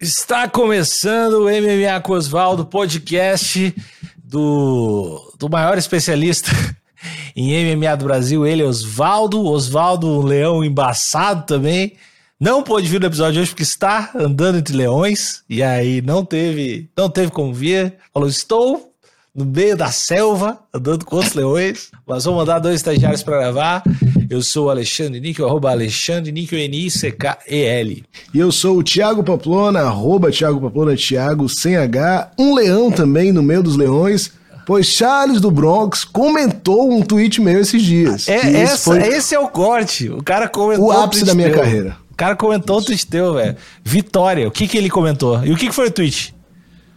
Está começando o MMA com Osvaldo, podcast do, do maior especialista em MMA do Brasil, ele é Osvaldo, Osvaldo Leão embaçado também. Não pôde vir no episódio de hoje porque está andando entre leões e aí não teve, não teve como vir. Falou: "Estou no meio da selva, andando com os leões, mas vou mandar dois estagiários para gravar. Eu sou o Alexandre Níquel, arroba Alexandre Níquel, N-I-C-K-E-L. E eu sou o Thiago Pamplona, arroba Thiago Pamplona, Thiago sem H, um leão também no meio dos leões, pois Charles do Bronx comentou um tweet meu esses dias. É, esse essa, foi esse é o corte. O cara comentou. o ápice da minha teu. carreira. O cara comentou o tweet teu, velho. Vitória. O que que ele comentou? E o que que foi o tweet?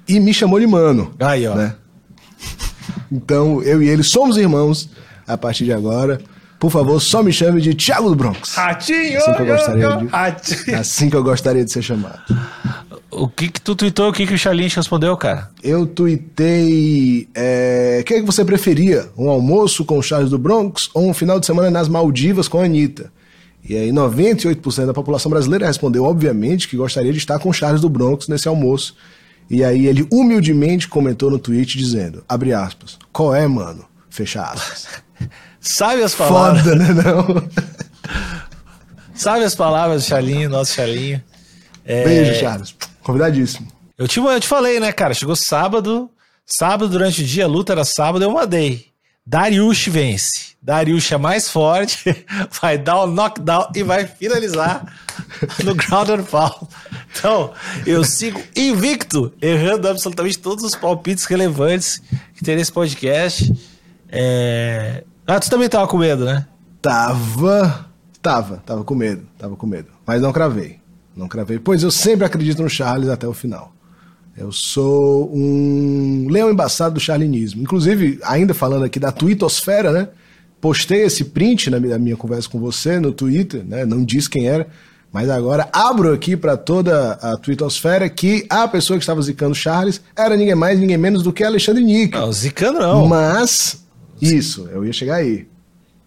E me chamou de mano. Aí, ó. né? Então, eu e ele somos irmãos a partir de agora. Por favor, só me chame de Thiago do Bronx. Ratinho! Assim que eu gostaria de- Ratinho. Assim que eu gostaria de ser chamado. O que que tu tweetou? O que que o Charlinho respondeu, cara? Eu tuitei. é, O que, é que você preferia? Um almoço com o Charles do Bronx ou um final de semana nas Maldivas com a Anitta? E aí, 98% da população brasileira respondeu, obviamente, que gostaria de estar com o Charles do Bronx nesse almoço. E aí, ele humildemente comentou no tweet dizendo: abre aspas, qual é, mano? Fecha aspas. Sabe as palavras? Foda, né? Não? Sabe as palavras do Charlinho, nosso Charlinho? É, Beijo, Charles. Convidadíssimo. Eu te, eu te falei, né, cara? Chegou sábado, sábado durante o dia, a luta era sábado, eu mandei. Dariush vence. Dariush é mais forte, vai dar o knockdown e vai finalizar no ground and pound. Então, eu sigo invicto, errando absolutamente todos os palpites relevantes que tem nesse podcast. É... Ah, tu também tava com medo, né? Tava. Tava, tava com medo, tava com medo. Mas não cravei. Não cravei, pois eu sempre acredito no Charles até o final. Eu sou um leão embaçado do charlinismo. Inclusive, ainda falando aqui da twittosfera, né? Postei esse print na minha, conversa com você no Twitter, né? Não disse quem era, mas agora abro aqui para toda a twittosfera que a pessoa que estava zicando Charles era ninguém mais, ninguém menos do que Alexandre Nick. Não, zicando não. Mas, isso, eu ia chegar aí.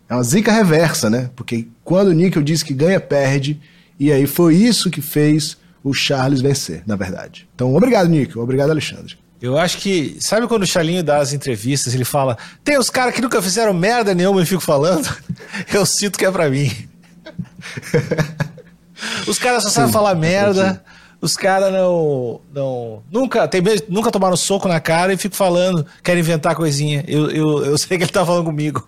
É uma zica reversa, né? Porque quando o Níquel disse que ganha, perde. E aí foi isso que fez o Charles vencer, na verdade. Então, obrigado, Níquel. Obrigado, Alexandre. Eu acho que. Sabe quando o Charlinho dá as entrevistas, ele fala: tem os caras que nunca fizeram merda nenhuma e fico falando? Eu sinto que é pra mim. Os caras só sabem falar merda. Os caras não, não. Nunca, tem, medo- nunca tomaram soco na cara e fico falando, quero inventar coisinha. Eu, eu, eu sei que ele tá falando comigo.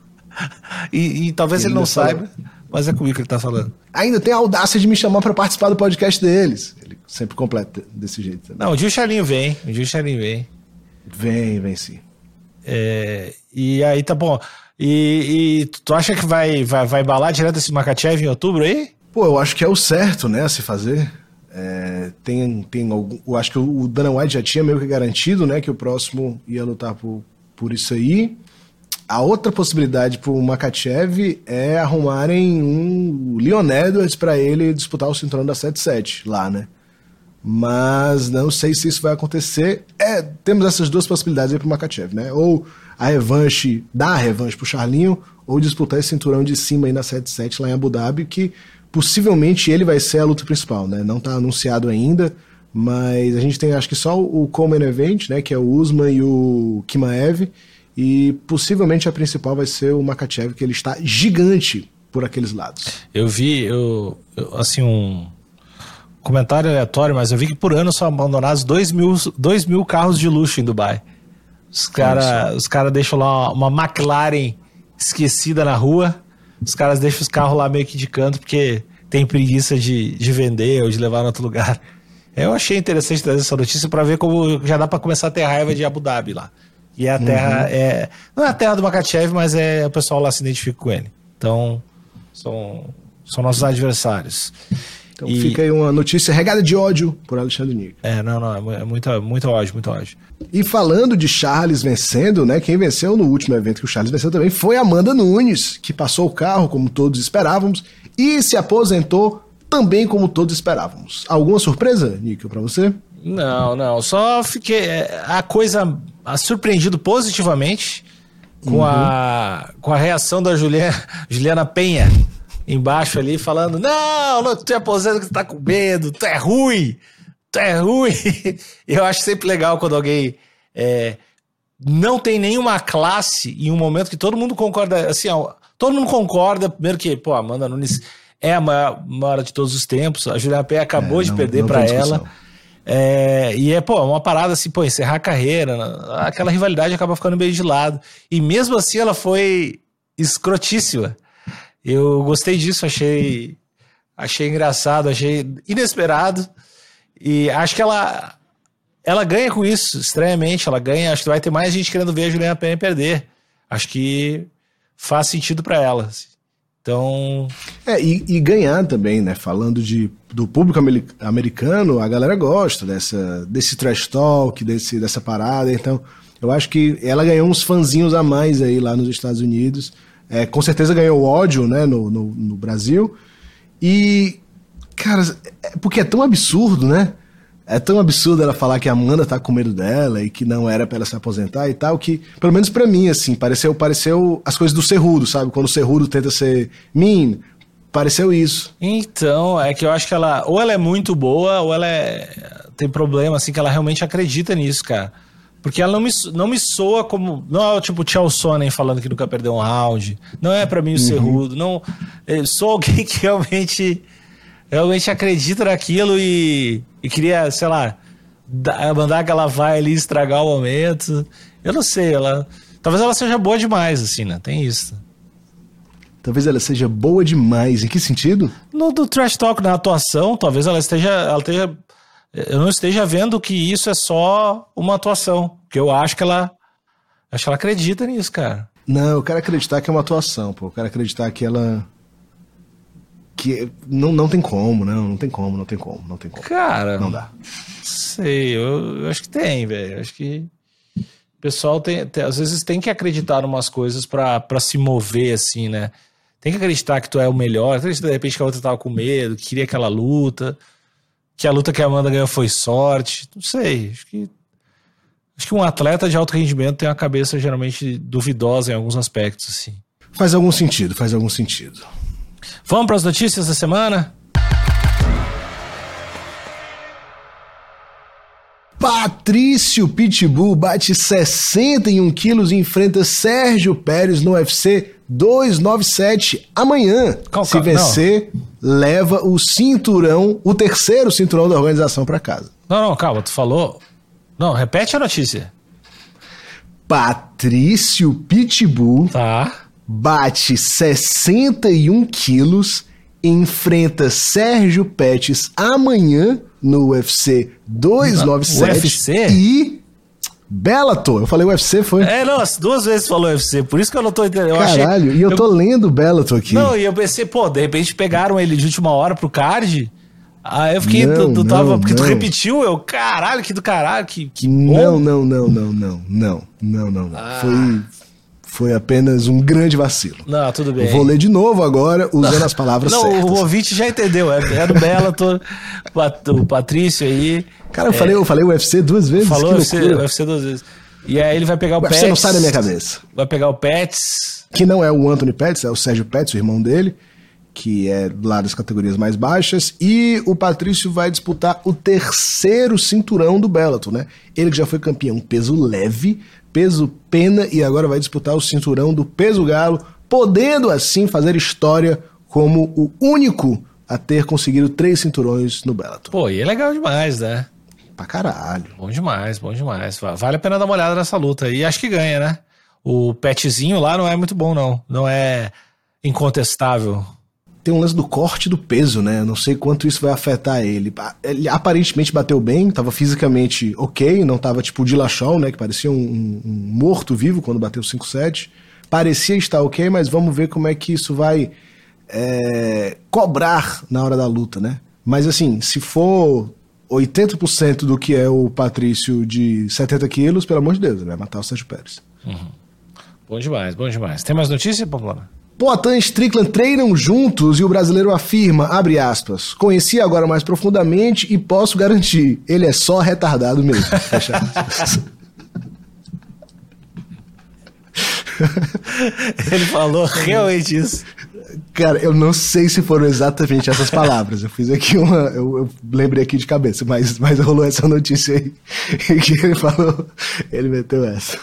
E, e talvez ele, Ele não falou. saiba, mas é comigo que ele tá falando. Ainda tem a audácia de me chamar para participar do podcast deles. Ele sempre completa desse jeito. também. Não, o Charlinho vem. O Charlinho vem. Vem, vem sim. É, e aí tá bom. E, e tu acha que vai, vai, vai embalar direto esse Makachev em outubro aí? Pô, eu acho que é o certo, né, a se fazer. É, tem, tem algum, eu acho que o o Dana White já tinha meio que garantido, né, que o próximo ia lutar por, por isso aí. A outra possibilidade pro Makachev é arrumarem um Leon Edwards para ele disputar o cinturão da 7-7 lá, né? Mas não sei se isso vai acontecer. É, temos essas duas possibilidades aí pro Makachev, né? Ou a revanche, dar a revanche pro Charlinho, ou disputar esse cinturão de cima aí na 7-7 lá em Abu Dhabi, que possivelmente ele vai ser a luta principal, né? Não tá anunciado ainda, mas a gente tem acho que só o Coleman Event, né? Que é o Usman e o Kimaev, e possivelmente a principal vai ser o Makachev, que ele está gigante por aqueles lados. Eu vi, eu, eu, assim, um comentário aleatório, mas eu vi que por ano são abandonados 2 mil, dois mil carros de luxo em Dubai. Os caras cara deixam lá uma McLaren esquecida na rua, os caras deixam os carros lá meio que de canto porque tem preguiça de, de vender ou de levar em outro lugar. Eu achei interessante trazer essa notícia para ver como já dá para começar a ter raiva de Abu Dhabi lá. E a terra, é, não é a terra do Makachev, mas é o pessoal lá se identifica com ele. Então, são, são nossos adversários. Então E- fica aí uma notícia regada de ódio por Alexandre Nico. É, não, não, é é muito, muito ódio, muito ódio. E falando de Charles vencendo, né? Quem venceu no último evento que o Charles venceu também foi Amanda Nunes, que passou o carro, como todos esperávamos, e se aposentou também como todos esperávamos. Alguma surpresa, Níquel, pra você? Não, não, só fiquei. é, A coisa. A surpreendido positivamente com, a, com a reação da Juliana, Juliana Penha embaixo ali, falando: Não, não te aposenta que tu tá com medo, tu é ruim, é ruim. Eu acho sempre legal quando alguém é, não tem nenhuma classe em um momento que todo mundo concorda, assim, ó, todo mundo concorda, primeiro que, pô, Amanda Nunes é a maior, maior de todos os tempos, a Juliana Pé acabou é, de perder para ela. É, e é, pô, uma parada assim, pô, encerrar a carreira, aquela rivalidade acaba ficando meio de lado. E mesmo assim ela foi escrotíssima. Eu gostei disso, achei achei engraçado, achei inesperado. E acho que ela ela ganha com isso, estranhamente, ela ganha, acho que vai ter mais gente querendo ver a Juliana Penha perder. Acho que faz sentido para ela. Assim. Então. É, e, e, ganhar também, né? Falando de, do público americano, a galera gosta dessa, desse trash talk, desse, dessa parada. Então, eu acho que ela ganhou uns fãzinhos a mais aí lá nos Estados Unidos. É, com certeza ganhou ódio, né, no, no, no Brasil. E, cara, é porque é tão absurdo, né? É tão absurdo ela falar que a Amanda tá com medo dela e que não era para ela se aposentar e tal, que, pelo menos para mim, assim, pareceu, pareceu as coisas do Cerrudo, sabe? Quando o Cerrudo tenta ser mean, pareceu isso. Então, é que eu acho que ela, ou ela é muito boa, ou ela é, tem problema, assim, que ela realmente acredita nisso, cara. Porque ela não me, não me soa como. Não é tipo o Tchau Sonnen falando que nunca perdeu um round. Não é para mim o uhum. Cerrudo. Não, eu sou alguém que realmente realmente acredita naquilo e, e queria, sei lá, mandar que ela vai ali estragar o momento. Eu não sei, ela. Talvez ela seja boa demais, assim, né? Tem isso. Talvez ela seja boa demais. Em que sentido? No do trash talk, na atuação, talvez ela esteja. Ela esteja. Eu não esteja vendo que isso é só uma atuação. Porque eu acho que ela. Acho que ela acredita nisso, cara. Não, eu quero acreditar que é uma atuação, pô. Eu quero acreditar que ela que não, não tem como, não, não tem como, não tem como, não tem como. Cara, não dá. Sei, eu, eu acho que tem, velho. Acho que o pessoal tem, tem, às vezes tem que acreditar em umas coisas para se mover assim, né? Tem que acreditar que tu é o melhor, acreditar de repente que a outra tava com medo, que queria aquela luta, que a luta que a Amanda ganhou foi sorte, não sei, acho que acho que um atleta de alto rendimento tem uma cabeça geralmente duvidosa em alguns aspectos assim. Faz algum sentido, faz algum sentido. Vamos para as notícias da semana? Patrício Pitbull bate 61 quilos e enfrenta Sérgio Pérez no UFC 297 amanhã. Calma, Se vencer, não. Leva o cinturão, o terceiro cinturão da organização para casa. Não, não, calma, tu falou. Não, repete a notícia. Patrício Pitbull tá bate 61 quilos, enfrenta Sérgio Pettis amanhã no UFC 297 UFC? e Bellator. Eu falei UFC, foi? É, não, duas vezes falou UFC, por isso que eu não tô entendendo. Eu Caralho, achei... e eu, eu tô lendo Bellator aqui. Não, e eu pensei, pô, de repente pegaram ele de última hora pro card. Aí eu fiquei, não, tu, tu não, tava, porque não. tu repetiu, eu, caralho, que do caralho, que, que bom. Não, não, não, não, não, não, não, não. Ah. Foi, foi apenas um grande vacilo. Não, tudo bem. Vou ler de novo agora, usando não, as palavras não, certas. Não, o ouvinte já entendeu. É, é do Bellator, o Patrício aí. Cara, eu, é, falei, eu falei UFC duas vezes. Falou UFC, UFC duas vezes. E aí ele vai pegar o, o Pets. Você não sai da minha cabeça. Vai pegar o Pets. Que não é o Anthony Pets, é o Sérgio Pets, o irmão dele, que é lá das categorias mais baixas. E o Patrício vai disputar o terceiro cinturão do Bellator, né? Ele que já foi campeão peso leve, peso pena e agora vai disputar o cinturão do peso galo, podendo assim fazer história como o único a ter conseguido três cinturões no Bellator. Pô, e é legal demais, né? Pra caralho. Bom demais, bom demais. Vale a pena dar uma olhada nessa luta e acho que ganha, né? O petzinho lá não é muito bom, não. Não é incontestável tem um lance do corte do peso, né? Não sei quanto isso vai afetar ele. Ele aparentemente bateu bem, tava fisicamente ok, não tava tipo o Dillashaw, né? Que parecia um, um, um morto-vivo quando bateu 5-7. Parecia estar ok, mas vamos ver como é que isso vai é, cobrar na hora da luta, né? Mas assim, se for 80% do que é o Patrício de 70 quilos, pelo amor de Deus, ele vai matar o Sérgio Pérez. Uhum. Bom demais, bom demais. Tem mais notícia, Pamplona? Poitin e Strickland treinam juntos e o brasileiro afirma, abre aspas, conheci agora mais profundamente e posso garantir, ele é só retardado mesmo. Fecha Ele falou realmente isso. Cara, eu não sei se foram exatamente essas palavras. Eu fiz aqui uma. Eu, eu lembrei aqui de cabeça, mas, mas rolou essa notícia aí que ele falou. Ele meteu essa.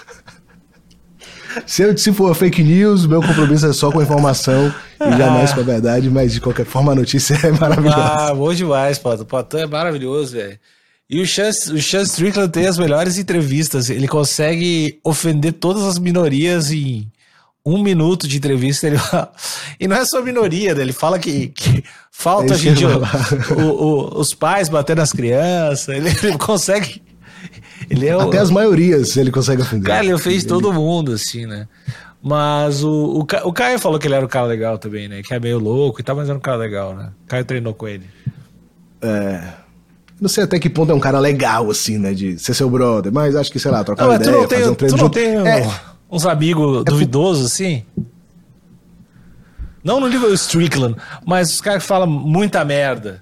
Se, eu, se for fake news, meu compromisso é só com a informação e jamais com a verdade, mas de qualquer forma a notícia é maravilhosa. Ah, bom demais, Potter. O Potter é maravilhoso, velho. E o Chance, o Chance Strickland tem as melhores entrevistas. Ele consegue ofender todas as minorias em um minuto de entrevista. Ele e não é só minoria, né? ele fala que, que falta é gente, o, o, os pais batendo nas crianças. Ele, ele consegue. Ele é o, Até as maiorias ele consegue ofender. Cara, ele fez todo mundo, assim, né? Mas o, o, o Caio falou que ele era um cara legal também, né? Que é meio louco e tal, mas era um cara legal, né? O Caio treinou com ele. É. Não sei até que ponto é um cara legal, assim, né? De ser seu brother, mas acho que, sei lá, trocar não, ideia, não tem, fazer um treino tu não junto. Tem é, uns amigos é duvidosos, assim? Não no nível Strickland, mas os caras que falam muita merda.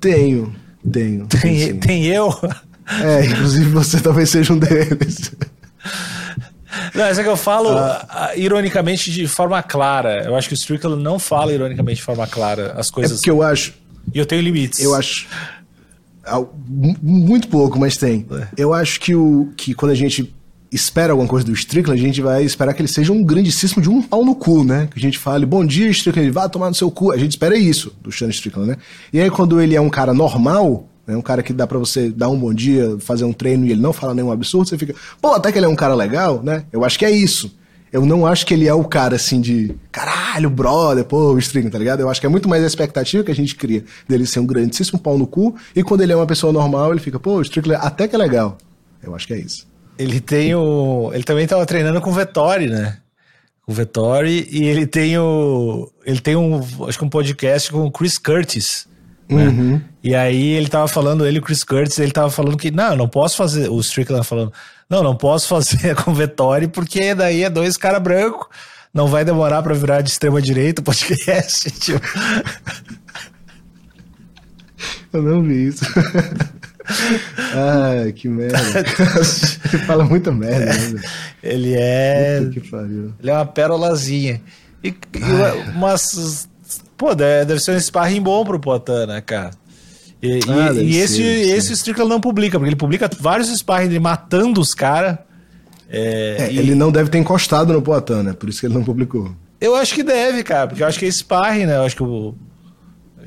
Tenho, tenho. Tem, tem eu? É, inclusive você talvez seja um deles. Não, é que eu falo ah. ironicamente de forma clara. Eu acho que o Strickland não fala ironicamente de forma clara as coisas. É porque eu acho. E eu tenho limites. Eu acho. Muito pouco, mas tem. É. Eu acho que, o, que quando a gente espera alguma coisa do Strickland, a gente vai esperar que ele seja um grandíssimo de um pau no cu, né? Que a gente fale, bom dia, Strickland, vá tomar no seu cu. A gente espera isso do Sean Strickland, né? E aí, quando ele é um cara normal, né? um cara que dá para você dar um bom dia, fazer um treino e ele não fala nenhum absurdo, você fica, pô, até que ele é um cara legal, né? Eu acho que é isso. Eu não acho que ele é o cara assim de caralho, brother, pô, o Strickland, tá ligado? Eu acho que é muito mais a expectativa que a gente cria dele ser um grandíssimo pau no cu e quando ele é uma pessoa normal, ele fica, pô, o Strickland até que é legal. Eu acho que é isso. Ele tem o. Ele também tava treinando com o Vettori, né? O Vettori, e ele tem o. Ele tem um. Acho que um podcast com o Chris Curtis. Né? Uhum. E aí ele tava falando, ele, o Chris Curtis, ele tava falando que, não, eu não posso fazer. O Strickland falando, não, não posso fazer com Vettori, porque daí é dois caras brancos. Não vai demorar para virar de extrema direita o podcast. Tipo. Eu não vi isso. Ai, que merda. ele fala muita merda, né? Ele é. Ele é uma pérolazinha. E, e mas, pô, deve ser um sparring bom pro Potan, né, cara? E, ah, e, e esse, ser, esse Strickland não publica, porque ele publica vários sparring dele matando os caras. É, é, e... Ele não deve ter encostado no Poitin, né? Por isso que ele não publicou. Eu acho que deve, cara, porque eu acho que é sparring, né? Eu acho que o,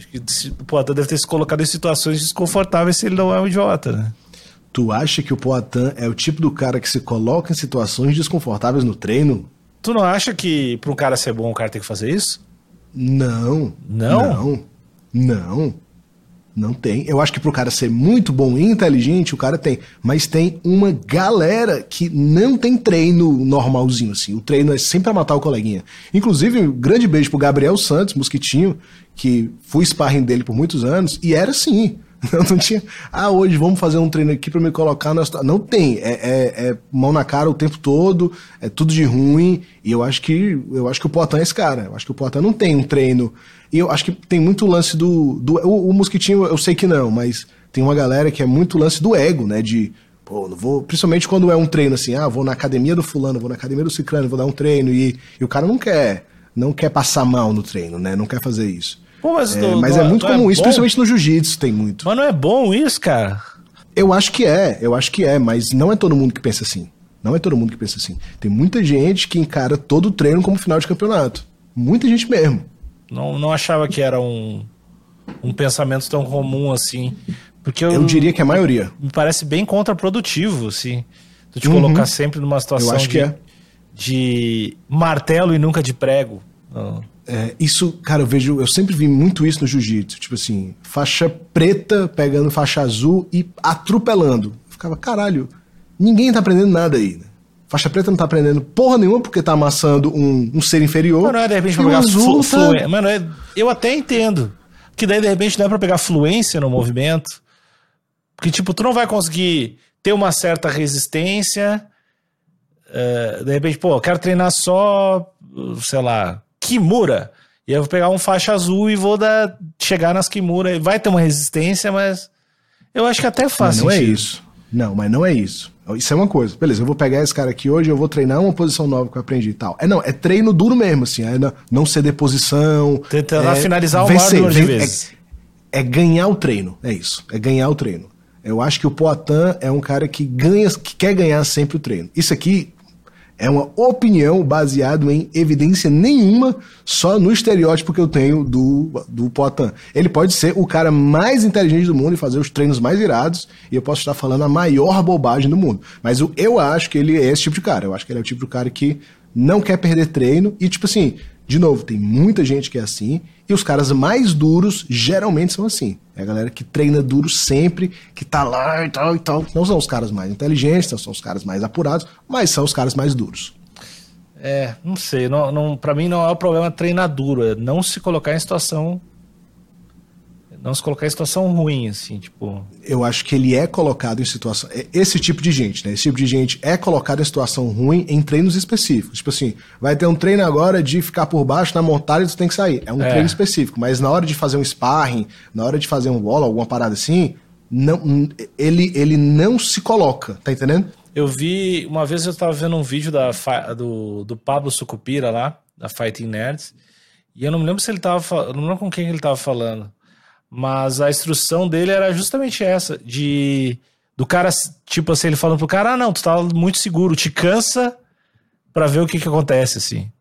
Acho que o Poitin deve ter se colocado em situações desconfortáveis se ele não é um idiota, né? Tu acha que o Poitin é o tipo do cara que se coloca em situações desconfortáveis no treino? Tu não acha que para um cara ser bom o cara tem que fazer isso? Não. Não? Não. Não. Não tem. Eu acho que pro cara ser muito bom e inteligente, o cara tem. Mas tem uma galera que não tem treino normalzinho, assim. O treino é sempre pra matar o coleguinha. Inclusive, um grande beijo pro Gabriel Santos, mosquitinho, que fui sparring dele por muitos anos, e era assim. Não, não tinha. Ah, hoje vamos fazer um treino aqui para me colocar na. Não tem. É, é, é, mão na cara o tempo todo, é tudo de ruim. E eu acho que eu acho que o Poitin é esse cara. Eu acho que o Poitin não tem um treino e eu acho que tem muito lance do. do o, o Mosquitinho eu sei que não, mas tem uma galera que é muito lance do ego, né? De. Pô, não vou. Principalmente quando é um treino assim, ah, vou na academia do fulano, vou na academia do ciclano, vou dar um treino. E, e o cara não quer. Não quer passar mal no treino, né? Não quer fazer isso. Pô, mas, é, mas do, é muito comum é isso, principalmente no jiu-jitsu tem muito. Mas não é bom isso, cara? Eu acho que é, eu acho que é, mas não é todo mundo que pensa assim. Não é todo mundo que pensa assim. Tem muita gente que encara todo o treino como final de campeonato. Muita gente mesmo. Não, não achava que era um, um pensamento tão comum assim. Porque eu, eu diria que é a maioria. Me parece bem contraprodutivo, assim. Tu te uhum. colocar sempre numa situação de, é. de martelo e nunca de prego. É, isso, cara, eu vejo, eu sempre vi muito isso no jiu-jitsu. Tipo assim, faixa preta pegando faixa azul e atropelando. Eu ficava, caralho, ninguém tá aprendendo nada aí, né? Faixa preta não tá aprendendo porra nenhuma porque tá amassando um, um ser inferior. Mano, é de repente pra pegar flu, fluência. Mano, é, eu até entendo. Que daí de repente não é pra pegar fluência no movimento. Porque, tipo, tu não vai conseguir ter uma certa resistência. Uh, de repente, pô, eu quero treinar só, sei lá, Kimura. E eu vou pegar um faixa azul e vou dar, chegar nas Kimura. Vai ter uma resistência, mas eu acho que até faz Não, não é isso. Não, mas não é isso. Isso é uma coisa. Beleza, eu vou pegar esse cara aqui hoje, eu vou treinar uma posição nova que eu aprendi e tal. É não, é treino duro mesmo, assim. É não, ceder posição. Tentar é finalizar o número de vezes. É, é ganhar o treino. É isso. É ganhar o treino. Eu acho que o Poitin é um cara que ganha, que quer ganhar sempre o treino. Isso aqui é uma opinião baseada em evidência nenhuma, só no estereótipo que eu tenho do, do Poitin. Ele pode ser o cara mais inteligente do mundo e fazer os treinos mais irados, e eu posso estar falando a maior bobagem do mundo. Mas eu, eu acho que ele é esse tipo de cara. Eu acho que ele é o tipo de cara que não quer perder treino, e tipo assim, de novo, tem muita gente que é assim, e os caras mais duros geralmente são assim. É a galera que treina duro sempre, que tá lá e tal e tal. Não são os caras mais inteligentes, não são os caras mais apurados, mas são os caras mais duros. É, não sei. Não, não, pra mim não é o problema treinar duro, é não se colocar em situação. Não se colocar em situação ruim, assim, tipo. Eu acho que ele é colocado em situação. é Esse tipo de gente, né? Esse tipo de gente é colocado em situação ruim em treinos específicos. Tipo assim, vai ter um treino agora de ficar por baixo na montada e tu tem que sair. É um É. treino específico. Mas na hora de fazer um sparring, na hora de fazer um bola, alguma parada assim, não, ele, ele não se coloca, tá entendendo? Eu vi, uma vez eu tava vendo um vídeo da, do, do Pablo Sucupira lá, da Fighting Nerds, e eu não me lembro se ele tava, eu não lembro com quem ele tava falando, mas a instrução dele era justamente essa, de do cara, tipo assim, ele falando pro cara, ah não, tu tá muito seguro, te cansa pra ver o que que acontece, assim.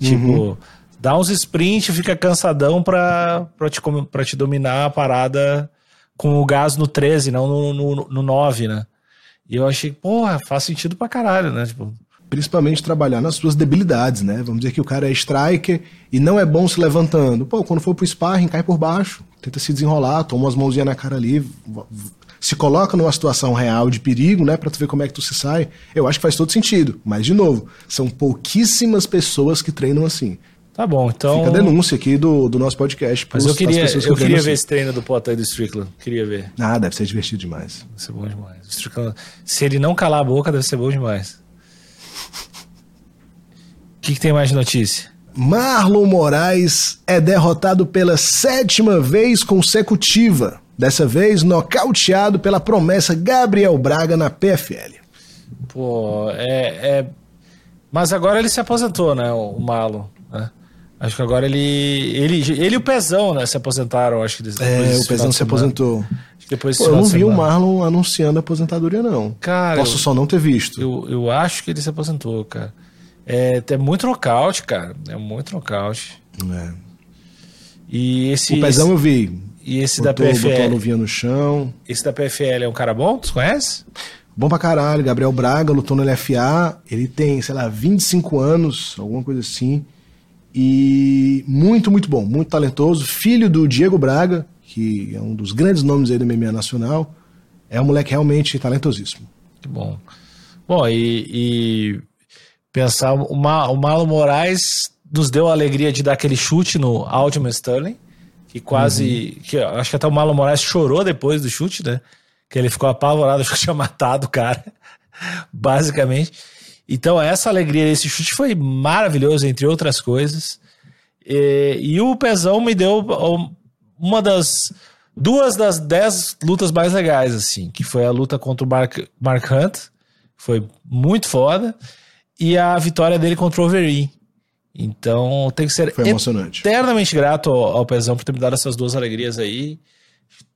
Tipo, dá uns sprint, fica cansadão pra, pra, te, pra te dominar a parada com o gás no 13, não no, no, no 9, né? E eu achei, porra, faz sentido pra caralho, né? Tipo, Principalmente trabalhar nas suas debilidades, né? Vamos dizer que o cara é striker e não é bom se levantando. Pô, quando for pro sparring, cai por baixo, tenta se desenrolar, toma umas mãozinhas na cara ali, se coloca numa situação real de perigo, né, Pra tu ver como é que tu se sai. Eu acho que faz todo sentido. Mas de novo, são pouquíssimas pessoas que treinam assim. tá bom, então. Fica a denúncia aqui do, do nosso podcast. Mas eu queria, que eu queria ver assim. esse treino do Potter e do Strickland. Queria ver. Ah, deve ser divertido demais. Deve ser bom demais. Strickland, se ele não calar a boca, deve ser bom demais. O que, que tem mais de notícia? Marlon Moraes é derrotado pela sétima vez consecutiva. Dessa vez, nocauteado pela promessa Gabriel Braga na PFL. Pô, é, é- Mas agora ele se aposentou, né? O Marlon. Acho que agora ele. Ele, ele e o Pezão, né? Se aposentaram, acho que. depois É, o Pezão se aposentou. Depois Pô, eu não vi o. Marlon anunciando a aposentadoria, não. Cara, Posso eu- só não ter visto. Eu, eu acho que ele se aposentou, cara. É, é muito nocaute, cara. É muito nocaute. É. E esse. O Pezão eu vi. E esse da Botou, botou a PFL. luvinha no chão. Esse da PFL é um cara bom? Tu conhece? Bom pra caralho. Gabriel Braga lutou no LFA. Ele tem, sei lá, 25 anos, alguma coisa assim. E muito, muito bom. Muito talentoso. Filho do Diego Braga, que é um dos grandes nomes aí do MMA nacional. É um moleque realmente talentosíssimo. Que bom. Bom, e, e pensar, o, Ma, o Marlon Moraes nos deu a alegria de dar aquele chute no Altman Sterling, que quase. Que, eu acho que até o Marlon Moraes chorou depois do chute, né? Que ele ficou apavorado, acho que tinha matado o cara, basicamente. Então, essa alegria desse chute foi maravilhoso, entre outras coisas. E, e o Pezão me deu um, uma das. Duas das dez lutas mais legais, assim, que foi a luta contra o Mark, Mark Hunt, foi muito foda, e a vitória dele contra o Overeem. Então, tem que ser Foi emocionante. eternamente grato ao, ao Pezão por ter me dado essas duas alegrias aí.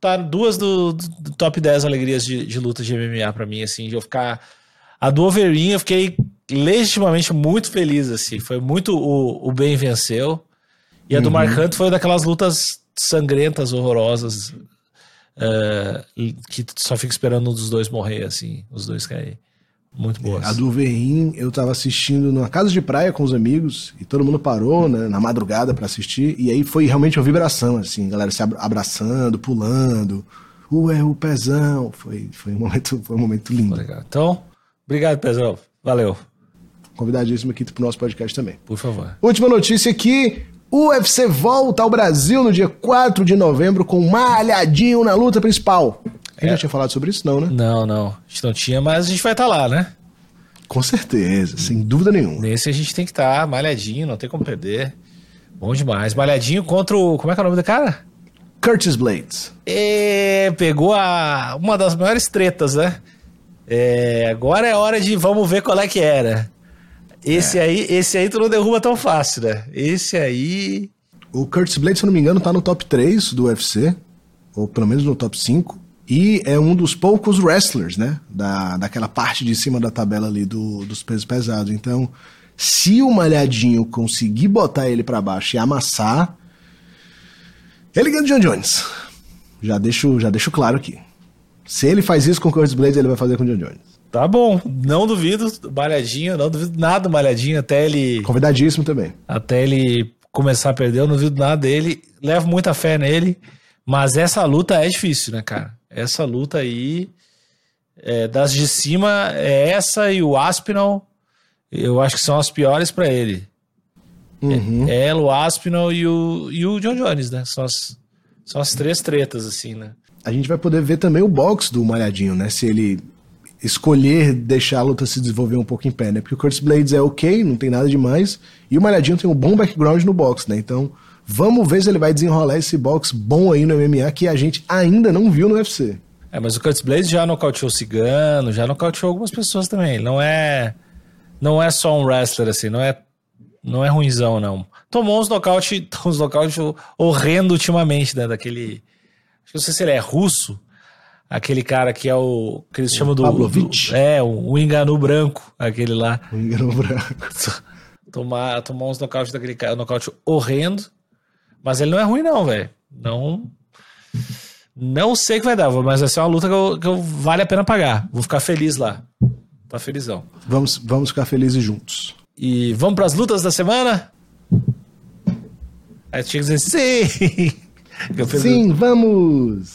Tá duas do, do- top 10 alegrias de, de luta de MMA pra mim, assim, de eu ficar. A do Overeem eu fiquei legitimamente muito feliz, assim. Foi muito o, o bem venceu. E a do Mark Hunt foi daquelas lutas sangrentas, horrorosas, eh, que só fica esperando um dos dois morrer, assim, os dois cair. Muito boas. A do Verrim, eu tava assistindo numa casa de praia com os amigos e todo mundo parou né, na madrugada pra assistir. E aí foi realmente uma vibração, assim, galera se abra- abraçando, pulando. Ué, o pezão. Foi, foi, um, momento, foi um momento lindo. Legal. Então, obrigado, Pezão. Valeu. Convidadíssimo aqui pro nosso podcast também. Por favor. Última notícia aqui. O UFC volta ao Brasil no dia 4 de novembro com malhadinho na luta principal. A gente já tinha falado sobre isso? Não, né? Não, não. A gente não tinha, mas a gente vai estar lá, né? Com certeza, sem dúvida nenhuma. Nesse a gente tem que estar malhadinho, não tem como perder. Bom demais. Malhadinho contra o. Como é que é o nome do cara? Curtis Blades. E pegou a, uma das maiores tretas, né? É, agora é hora de vamos ver qual é que era. Esse é. aí, esse aí tu não derruba tão fácil, né? Esse aí. O Curtis Blade, se eu não me engano, tá no top 3 do UFC, ou pelo menos no top 5. E é um dos poucos wrestlers, né? Da, daquela parte de cima da tabela ali do, dos pesos pesados. Então, se o Malhadinho conseguir botar ele para baixo e amassar, ele ganha o John Jones. Já deixo, já deixo claro aqui. Se ele faz isso com o Curtis Blades, ele vai fazer com o John Jones. Tá bom, não duvido, malhadinho, não duvido nada malhadinho até ele. Convidadíssimo também. Até ele começar a perder, eu não duvido nada dele. Levo muita fé nele, mas essa luta é difícil, né, cara? Essa luta aí, é, das de cima, é essa e o Aspinall, eu acho que são as piores para ele. Uhum. É, ela, o Aspinall e o, e o John Jones, né? São as, são as três tretas, assim, né? A gente vai poder ver também o box do Malhadinho, né? Se ele escolher deixar a luta se desenvolver um pouco em pé, né? Porque o Curtis Blades é ok, não tem nada demais, e o Malhadinho tem um bom background no boxe, né? Então, vamos ver se ele vai desenrolar esse boxe bom aí no MMA que a gente ainda não viu no UFC. É, mas o Curtis Blades já nocauteou Cigano, já nocauteou algumas pessoas também. Não é não é só um wrestler assim, não é não é ruimzão não. Tomou uns nocaute, uns nocaute horrendo ultimamente, né, daquele acho que não sei se ele é russo, aquele cara que é o. que eles chamam do. Pavlovich? é, o, o Enganu Branco, aquele lá. O Enganu Branco. tomar, tomar uns nocaute daquele cara, um nocaute horrendo. Mas ele não é ruim, não, velho. Não. Não sei o que vai dar, mas vai ser uma luta que, eu, que eu, vale a pena pagar. Vou ficar feliz lá. Tá felizão. Vamos, vamos ficar felizes juntos. E vamos para as lutas da semana? Aí tinha que dizer sim! Sim, vamos!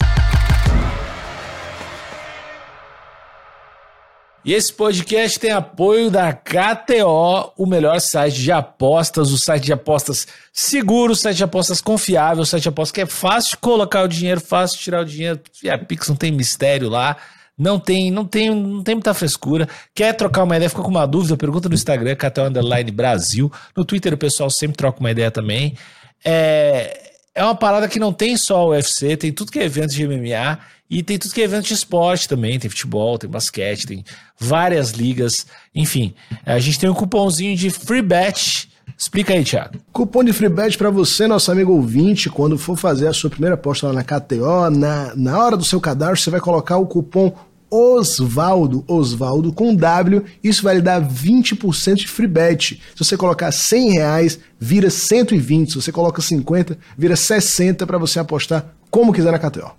E esse podcast tem apoio da KTO, o melhor site de apostas, o site de apostas seguro, o site de apostas confiável, o site de apostas que é fácil de colocar o dinheiro, fácil de tirar o dinheiro. E a Pix não tem mistério lá. Não tem, não tem, não tem muita frescura. Quer trocar uma ideia, ficou com uma dúvida, pergunta no Instagram, KTO Underline Brasil. No Twitter o pessoal sempre troca uma ideia também. É, é uma parada que não tem só o UFC, tem tudo que é evento de MMA e tem tudo que é evento de esporte também, tem futebol, tem basquete, tem várias ligas, enfim. A gente tem um cupomzinho de free bet. Explica aí, Thiago. Cupom de free bet para você, nosso amigo ouvinte, quando for fazer a sua primeira aposta lá na KTO, na, na hora do seu cadastro, você vai colocar o cupom Osvaldo, Osvaldo com W, isso vai lhe dar 20% de free bet. Se você colocar 100 reais, vira 120. Se você coloca 50, vira 60 para você apostar como quiser na KTO.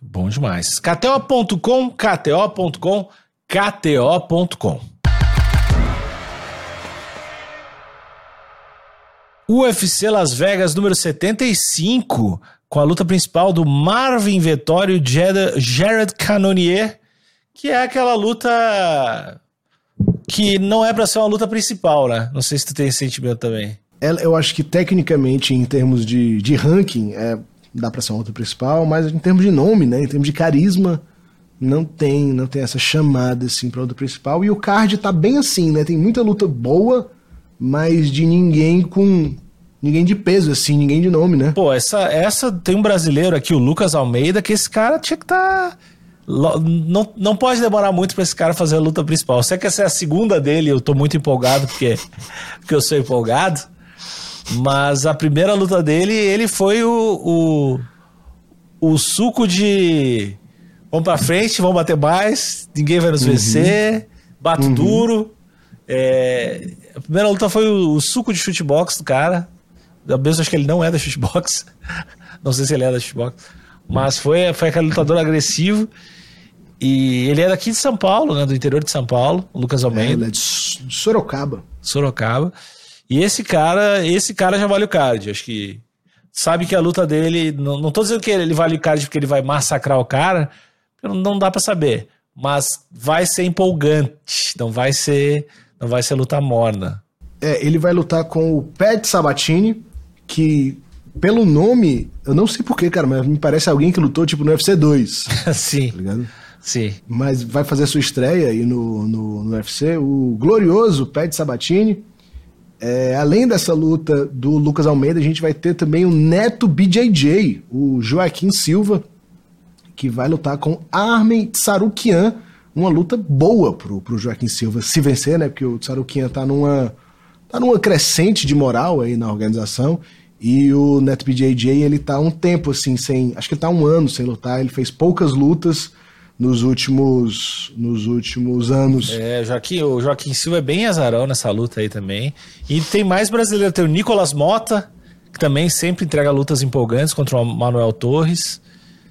Bom demais. KTO.com, KTO.com, KTO.com. UFC Las Vegas número 75, com a luta principal do Marvin Vettori e Jared Cannonier, que é aquela luta que não é para ser uma luta principal, né? Não sei se tu tem esse sentimento também. Eu acho que tecnicamente, em termos de, de ranking, é dá para ser uma luta principal, mas em termos de nome, né, em termos de carisma, não tem, não tem essa chamada assim para luta principal. E o card tá bem assim, né? Tem muita luta boa, mas de ninguém com ninguém de peso assim, ninguém de nome, né? Pô, essa essa tem um brasileiro aqui, o Lucas Almeida, que esse cara tinha que estar tá... Não, não pode demorar muito para esse cara fazer a luta principal. Sei que essa é a segunda dele, eu tô muito empolgado porque, porque eu sou empolgado. Mas a primeira luta dele, ele foi o, o, o suco de. Vamos pra frente, vamos bater mais, ninguém vai nos uhum. vencer, bato uhum. duro. É, a primeira luta foi o, o, suco de shootbox do cara. Eu mesmo acho que ele não é da shootbox. não sei se ele é da shootbox. Mas foi, foi aquele lutador agressivo. E ele é daqui de São Paulo, né? Do interior de São Paulo, o Lucas Almeida. É, ele é de Sorocaba. Sorocaba. E esse cara, esse cara já vale o card. Acho que sabe que a luta dele. Não, não tô dizendo que ele vale o card porque ele vai massacrar o cara, não, não dá para saber. Mas vai ser empolgante. Não vai ser. Não vai ser luta morna. É, ele vai lutar com o Pat Sabatini, que pelo nome, eu não sei porquê, cara, mas me parece alguém que lutou tipo no UFC 2. Sim. Tá ligado? Sim. Mas vai fazer sua estreia aí no, no, no UFC, o glorioso Pat Sabatini. É, além dessa luta do Lucas Almeida, a gente vai ter também o neto BJJ, o Joaquim Silva, que vai lutar com Armin Tsarukian. uma luta boa pro, pro Joaquim Silva se vencer, né? Porque o Tsaruquinha tá numa, tá numa crescente de moral aí na organização. E o NetBJJ, ele tá um tempo assim, sem. Acho que ele tá um ano sem lutar. Ele fez poucas lutas nos últimos, nos últimos anos. É, Joaquim, o Joaquim Silva é bem azarão nessa luta aí também. E tem mais brasileiro, tem o Nicolas Mota, que também sempre entrega lutas empolgantes contra o Manuel Torres.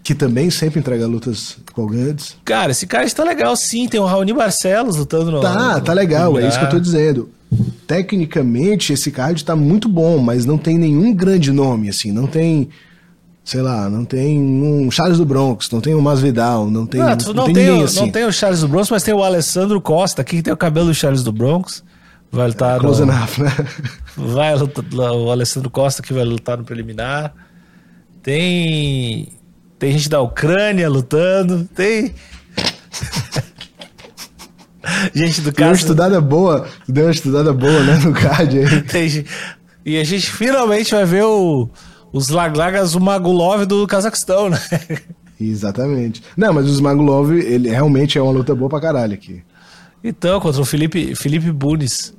Que também sempre entrega lutas empolgantes. Cara, esse cara está legal sim, tem o Raoni Barcelos lutando no. Tá, no, tá legal, no é isso que eu tô dizendo. Tecnicamente, esse card tá muito bom, mas não tem nenhum grande nome, assim, não tem sei lá, não tem um Charles do Bronx, não tem o Masvidal, não tem, não, não, não tem, tem ninguém o, assim. Não tem o Charles do Bronx, mas tem o Alessandro Costa, aqui que tem o cabelo do Charles do Bronx. Vai lutar é, Close no... enough, né? Vai lutar, o Alessandro Costa que vai lutar no preliminar. Tem tem gente da Ucrânia lutando, tem gente do. Deu uma estudada boa, deu uma estudada boa, né, no card aí. Tem... E a gente finalmente vai ver o os Laglagas, o Magulov do Cazaquistão, né? Exatamente. Não, mas o Smagulov, ele realmente é uma luta boa pra caralho aqui. Então, contra o Felipe, Felipe Bunes,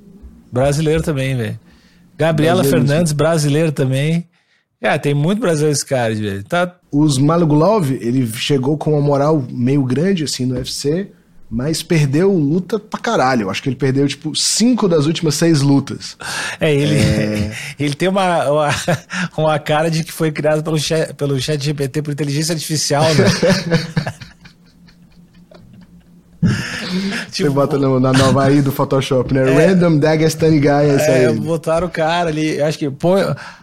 brasileiro também, velho. Gabriela brasileiro, Fernandes, sim. brasileiro também. É, tem muito brasileiro esse cara, velho. Tá... O Smagulov, ele chegou com uma moral meio grande, assim, no UFC mas perdeu luta pra caralho. Eu acho que ele perdeu, tipo, cinco das últimas seis lutas. É, ele, é... ele tem uma, uma, uma, cara de que foi criado pelo chat, pelo chat GPT por inteligência artificial, né? tipo, Você bota no, na nova aí do Photoshop, né? É, Random Dagestani Guy, essa é, aí. botaram o cara ali, acho que põe,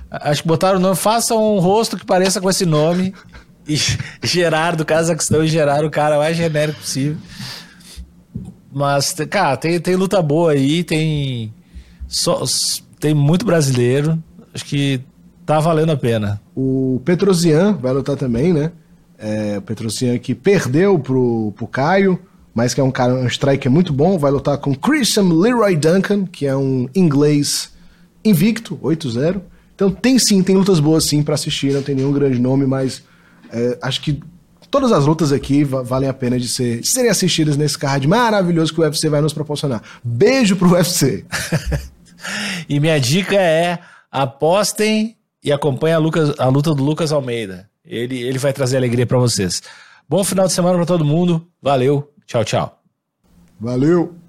acho que botaram o nome, faça um rosto que pareça com esse nome e geraram do Cazaquistão e geraram o cara mais genérico possível. Mas, cara, tem, tem luta boa aí, tem. Só, tem muito brasileiro. Acho que tá valendo a pena. O Petrosian vai lutar também, né? É, o Petrosian que perdeu pro, pro Caio, mas que é um cara, um striker muito bom. Vai lutar com Christian Leroy Duncan, que é um inglês invicto, 8-0. Então tem sim, tem lutas boas sim para assistir, não tem nenhum grande nome, mas é, acho que Todas as lutas aqui valem a pena de, ser, de serem assistidas nesse card maravilhoso que o UFC vai nos proporcionar. Beijo pro UFC. e minha dica é apostem e acompanhem a, Lucas, a luta do Lucas Almeida. Ele, ele vai trazer alegria para vocês. Bom final de semana para todo mundo. Valeu. Tchau, tchau. Valeu.